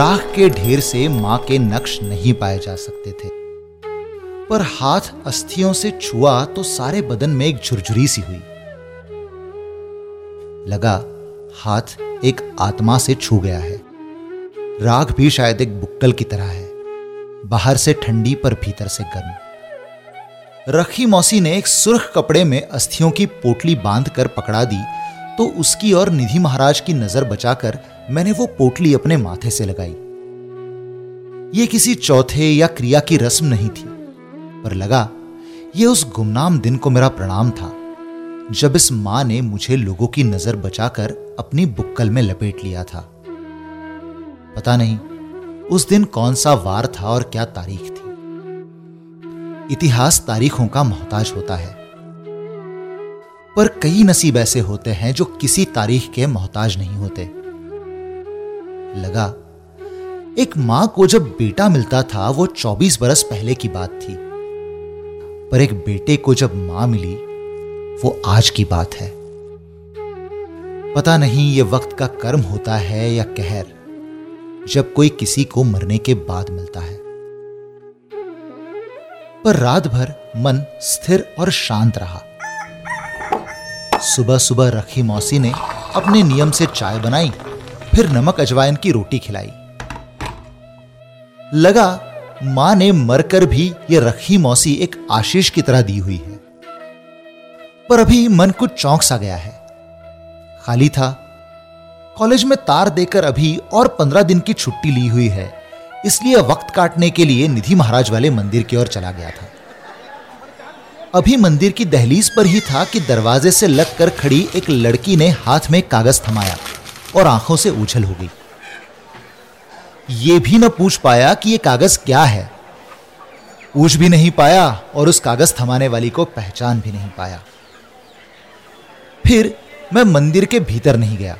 राख के ढेर से माँ के नक्श नहीं पाए जा सकते थे। पर हाथ अस्थियों से छुआ तो सारे बदन में एक झुरझुरी सी हुई। लगा, हाथ एक आत्मा से छू गया है। राग भी शायद एक बुक्कल की तरह है। बाहर से ठंडी पर भीतर से गर्म। रखी मौसी ने एक सुर्ख कपड़े में अस्थियों की पोटली बांधकर पकड़ा दी तो उसकी और निधि महाराज की नज़र बचाकर मैंने वो पोटली अपने माथे से लगाई। ये किसी चौथे या क्रिया की रस्म नहीं थी, पर लगा, ये उस गुमनाम दिन को मेरा प्रणाम था, जब इस माँ ने मुझे लोगों की नज़र बचाकर अपनी बुक्कल में लपेट लिया था। पता नहीं, उस दिन कौन सा वार था और क्या तारीख थी। इतिहास तारीखों का मोहताज होता है। पर कई नसीब ऐसे होते हैं जो किसी तारीख के मोहताज नहीं होते। लगा, एक माँ को जब बेटा मिलता था, वो 24 बरस पहले की बात थी। पर एक बेटे को जब माँ मिली, वो आज की बात है। पता नहीं ये वक्त का कर्म होता है या कहर, जब कोई किसी को मरने के बाद मिलता है। पर रात भर मन स्थिर और शांत रहा। सुबह सुबह रखी मौसी ने अपने नियम से चाय बनाई, फिर नमक अजवाइन की रोटी खिलाई। लगा, माँ ने मरकर भी ये रखी मौसी एक आशीष की तरह दी हुई है। पर अभी मन कुछ चौंक सा गया है। खाली था। कॉलेज में तार देकर अभी और पंद्रह दिन की छुट्टी ली हुई है, इसलिए वक्त काटने के लिए निधि महाराज वाले मंदिर की ओर चला गया था। अभी मंदिर की दहलीज पर ही था कि दरवाजे से लगकर खड़ी एक लड़की ने हाथ में कागज़ थमाया और आँखों से उछल हो गई। ये भी न पूछ पाया कि ये कागज़ क्या है। पूछ भी नहीं पाया और उस कागज़ थमाने वाली को पहचान भी नहीं पाया। फिर मैं मंदिर के भीतर नहीं गया।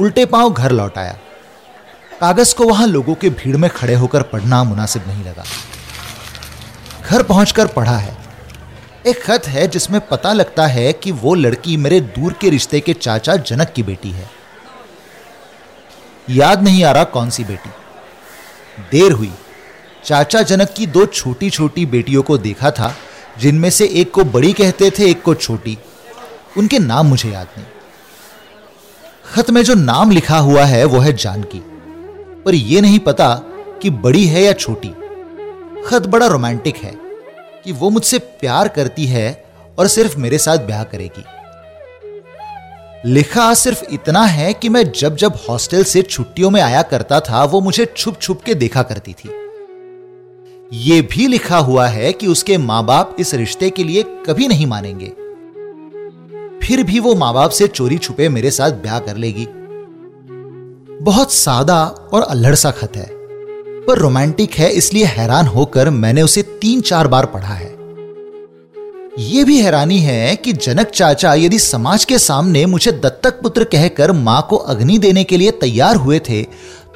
उल्टे पाँव घर लौट आया। कागज़ को वहाँ लोगों के भीड़ में खड़े होकर पढ़ना मुनासिब नहीं लगा। घर पहुंचकर पढ़ा है। एक खत है जिसमें पता लगता है कि वो लड़की मेरे दूर के रिश्ते के चाचा जनक की बेटी है। याद नहीं आ रहा कौन सी बेटी। देर हुई। चाचा जनक की दो छोटी छोटी बेटियों को देखा था, जिनमें से एक को बड़ी कहते थे, एक को छोटी। उनके नाम मुझे याद नहीं। खत में जो नाम लिखा हुआ है, वो है जानकी। पर यह नहीं पता कि बड़ी है या छोटी। खत बड़ा रोमांटिक है। कि वो मुझसे प्यार करती है और सिर्फ़ मेरे साथ ब्याह करेगी। लिखा सिर्फ़ इतना है कि मैं जब जब हॉस्टल से छुट्टियों में आया करता था, वो मुझे छुप छुप के देखा करती थी। यह भी लिखा हुआ है कि उसके माँ बाप इस रिश्ते के लिए कभी नहीं मानेंगे। फिर भी वो माँ बाप से चोरी छुपे मेरे साथ ब्याह कर लेगी। बहुत सादा और अल्हड़ सा खत है। पर रोमांटिक है, इसलिए हैरान होकर मैंने उसे तीन चार बार पढ़ा है। यह भी हैरानी है कि जनक चाचा यदि समाज के सामने मुझे दत्तक पुत्र कहकर माँ को अग्नि देने के लिए तैयार हुए थे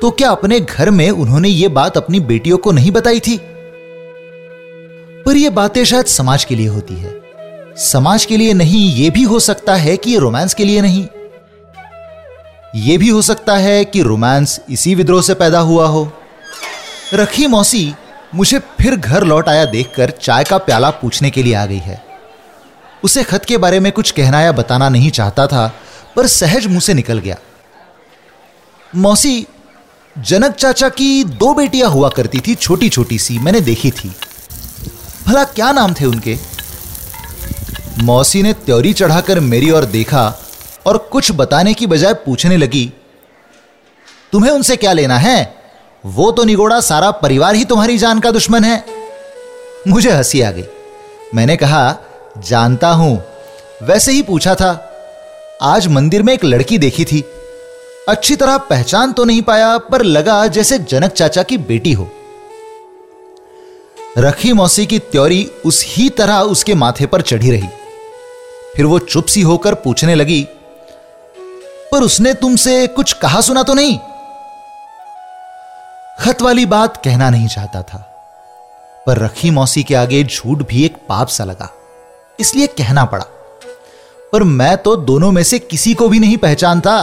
तो क्या अपने घर में उन्होंने यह बात अपनी बेटियों को नहीं बताई थी? पर यह बातें शायद समाज के लिए होती है। समाज के लिए नहीं यह भी हो सकता है कि रोमांस के लिए नहीं। यह भी हो सकता है कि रोमांस इसी विद्रोह से पैदा हुआ हो। रखी मौसी, मुझे फिर घर लौट आया देखकर चाय का प्याला पूछने के लिए आ गई है। उसे खत के बारे में कुछ कहना या बताना नहीं चाहता था, पर सहज मुँह से निकल गया। मौसी, जनक चाचा की दो बेटियाँ हुआ करती थी छोटी छोटी सी, मैंने देखी थी। भला क्या नाम थे उनके? मौसी ने त्योरी चढ़ाकर मेरी ओर देखा और कुछ बताने की बजाय पूछने लगी, तुम्हें उनसे क्या लेना है? वो तो निगोड़ा सारा परिवार ही तुम्हारी जान का दुश्मन है। मुझे हँसी आ गई। मैंने कहा, जानता हूँ। वैसे ही पूछा था, आज मंदिर में एक लड़की देखी थी। अच्छी तरह पहचान तो नहीं पाया, पर लगा जैसे जनक चाचा की बेटी हो। रखी मौसी की त्योरी उस ही तरह उसके माथे पर चढ़ी रही। फिर वो चुप सी होकर पूछने लगी, पर उसने तुमसे कुछ कहा सुना तो नहीं? खत वाली बात कहना नहीं चाहता था। पर रखी मौसी के आगे झूठ भी एक पाप सा लगा। इसलिए कहना पड़ा, पर मैं तो दोनों में से किसी को भी नहीं पहचानता।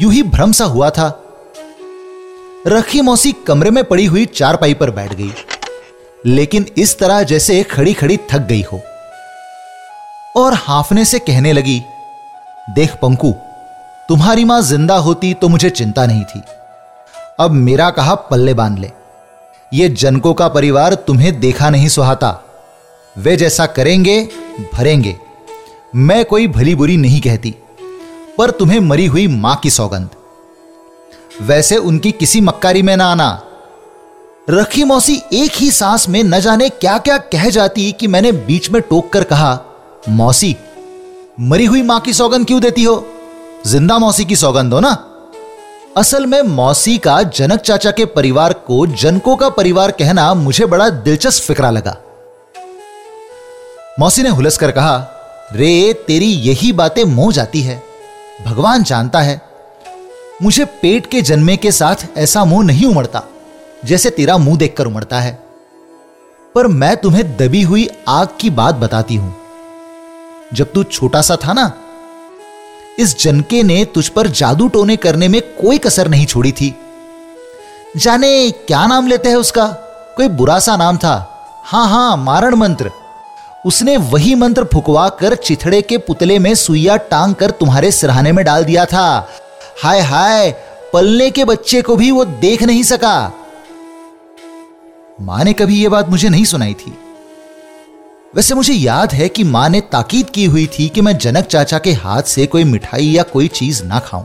यूँ ही भ्रम सा हुआ था। रखी मौसी कमरे में पड़ी हुई चारपाई पर बैठ गई। लेकिन इस तरह जैसे खड़ी खड़ी थक गई हो। और हाफने से कहने लगी, देख पंकु, तुम्हारी माँ ज़िंदा होती तो मुझे चिंता नहीं थी। अब मेरा कहा पल्ले बाँध ले। ये जनकों का परिवार तुम्हें देखा नहीं सुहाता। वे जैसा करेंगे, भरेंगे। मैं कोई भली बुरी नहीं कहती, पर तुम्हें मरी हुई माँ की सौगंध। वैसे उनकी किसी मक्कारी में ना आना। रखी मौसी एक ही सांस में न जाने क्या क्या कह जाती कि मैंने बीच में टोक कर कहा, मौसी, मरी हुई माँ की सौगंध क्यों देती हो? ज़िंदा मौसी की सौगंध हो ना? असल में मौसी का जनक चाचा के परिवार को जनकों का परिवार कहना मुझे बड़ा दिलचस्प फिक्रा लगा। मौसी ने हुलस कर कहा, रे, तेरी यही बातें मोह जाती है। भगवान जानता है। मुझे पेट के जन्मे के साथ ऐसा मुँह नहीं उमड़ता, जैसे तेरा मुँह देखकर उमड़ता है। पर मैं तुम्हें दबी हुई आग की बात बताती हूँ। जब तू छोटा सा था ना इस जनके ने तुझ पर जादू टोने करने में कोई कसर नहीं छोड़ी थी। जाने क्या नाम लेते हैं उसका? कोई बुरा सा नाम था। हाँ हाँ, मारण मंत्र। उसने वही मंत्र फुकवा कर चिथड़े के पुतले में सुइया टांग कर तुम्हारे सिरहाने में डाल दिया था। हाय हाय, पलने के बच्चे को भी वो देख नहीं सका। माँ ने कभी यह बात मुझे नहीं सुनाई थी। वैसे मुझे याद है कि माँ ने ताकीद की हुई थी कि मैं जनक चाचा के हाथ से कोई मिठाई या कोई चीज़ ना खाऊं।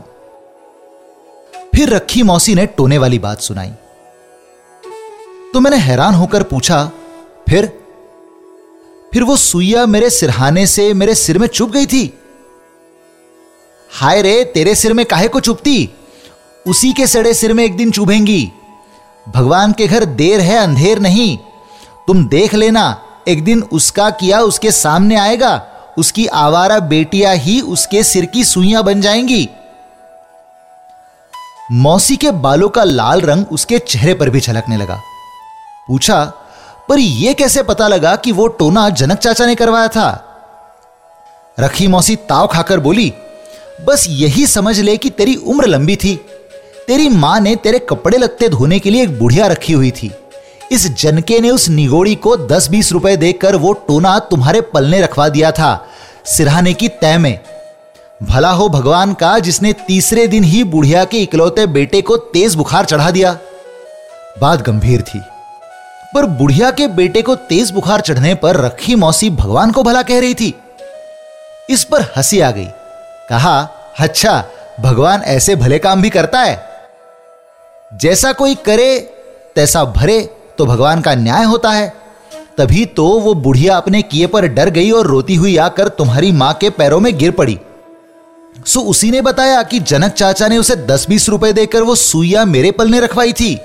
फिर रखी मौसी ने टोने वाली बात सुनाई। तो मैंने हैरान होकर पूछा, फिर? फिर वो सुइया मेरे सिरहाने से मेरे सिर में चुप गई थी? हाय रे, तेरे सिर में काहे को चुपती? उसी के सड़े सिर में एक दिन चुभेंगी। भगवान के घर देर है, अंधेर नहीं। तुम देख लेना एक दिन उसका किया उसके सामने आएगा, उसकी आवारा बेटियाँ ही उसके सिर की सुइयाँ बन जाएँगी। मौसी के बालों का लाल रंग उसके चेहरे पर भी छलकने लगा। पूछा, पर यह कैसे पता लगा कि वो टोना जनक चाचा ने करवाया था? रखी मौसी ताव खाकर बोली, बस यही समझ ले कि तेरी उम्र लंबी थी। तेरी माँ ने तेरे कपड़े लत्ते धोने के लिए एक बुढ़िया रखी हुई थी। इस जनके ने उस निगोड़ी को दस बीस रुपए देकर वो टोना तुम्हारे पलने रखवा दिया था। सिरहाने की तय में। भला हो भगवान का जिसने तीसरे दिन ही बुढ़िया के इकलौते बेटे को तेज बुखार चढ़ा दिया। बात गंभीर थी। पर बुढ़िया के बेटे को तेज बुखार चढ़ने पर रखी मौसी भगवान को भला कह रही थी। इस पर हँसी आ गई। कहा अच्छा भगवान ऐसे भले काम भी करता है। जैसा कोई करे, तैसा भरे तो भगवान का न्याय होता है। तभी तो वो बुढ़िया अपने किए पर डर गई और रोती हुई आकर तुम्हारी माँ के पैरों में गिर पड़ी। सो उसी ने बताया कि जनक चाचा ने उसे दस बीस रुपए देकर वो सुइया मेरे पलने रखवाई थी।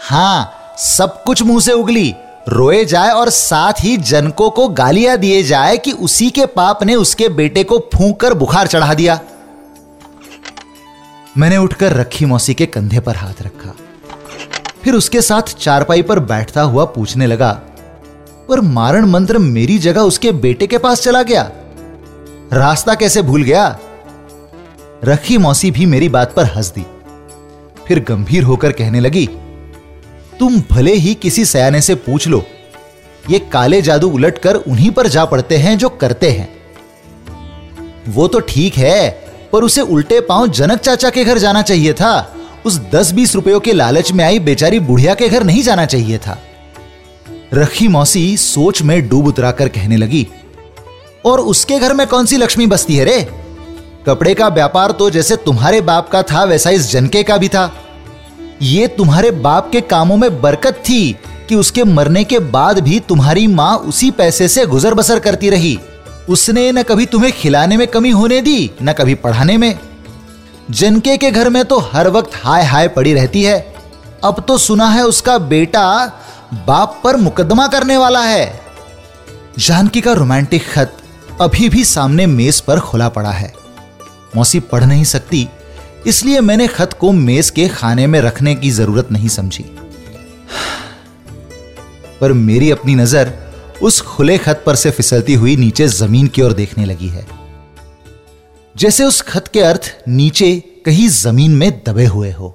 हाँ, सब कुछ मुँह से उगली। रोए जाए और साथ ही जनकों को गालियाँ दिए जाए कि उसी के पाप ने उसके बेटे को फूंक कर बुखार चढ़ा दिया। मैंने उठकर रखी मौसी के कंधे पर हाथ रखा। फिर उसके साथ चारपाई पर बैठता हुआ पूछने लगा, पर मारण मंत्र मेरी जगह उसके बेटे के पास चला गया? रास्ता कैसे भूल गया? रखी मौसी भी मेरी बात पर हंस दी फिर गंभीर होकर कहने लगी, तुम भले ही किसी सयाने से पूछ लो, ये काले जादू उलट कर उन्हीं पर जा पड़ते हैं जो करते हैं। वो तो ठीक है, पर उसे उल्टे पाँव जनक चाचा के घर जाना चाहिए था। उस दस बीस रुपयों के लालच में आई बेचारी बुढ़िया के घर नहीं जाना चाहिए था। रखी मौसी सोच में डूब उतराकर कहने लगी, और उसके घर में कौन सी लक्ष्मी बसती है रे? कपड़े का व्यापार तो जैसे तुम्हारे बाप का था, वैसा इस जनके का भी था। ये तुम्हारे बाप के कामों में बरकत थी कि उसके मरने के बाद भी तुम्हारी माँ उसी पैसे से गुजर बसर करती रही। उसने न कभी तुम्हें खिलाने में कमी होने दी, न कभी पढ़ाने में। जनके के घर में तो हर वक्त हाय हाय पड़ी रहती है, अब तो सुना है उसका बेटा बाप पर मुकदमा करने वाला है। जानकी का रोमांटिक खत अभी भी सामने मेज पर खुला पड़ा है। मौसी पढ़ नहीं सकती, इसलिए मैंने खत को मेज के खाने में रखने की ज़रूरत नहीं समझी। पर मेरी अपनी नज़र उस खुले खत पर से फिसलती हुई नीचे ज़मीन की ओर देखने लगी है। जैसे उस खत के अर्थ नीचे कहीं ज़मीन में दबे हुए हो।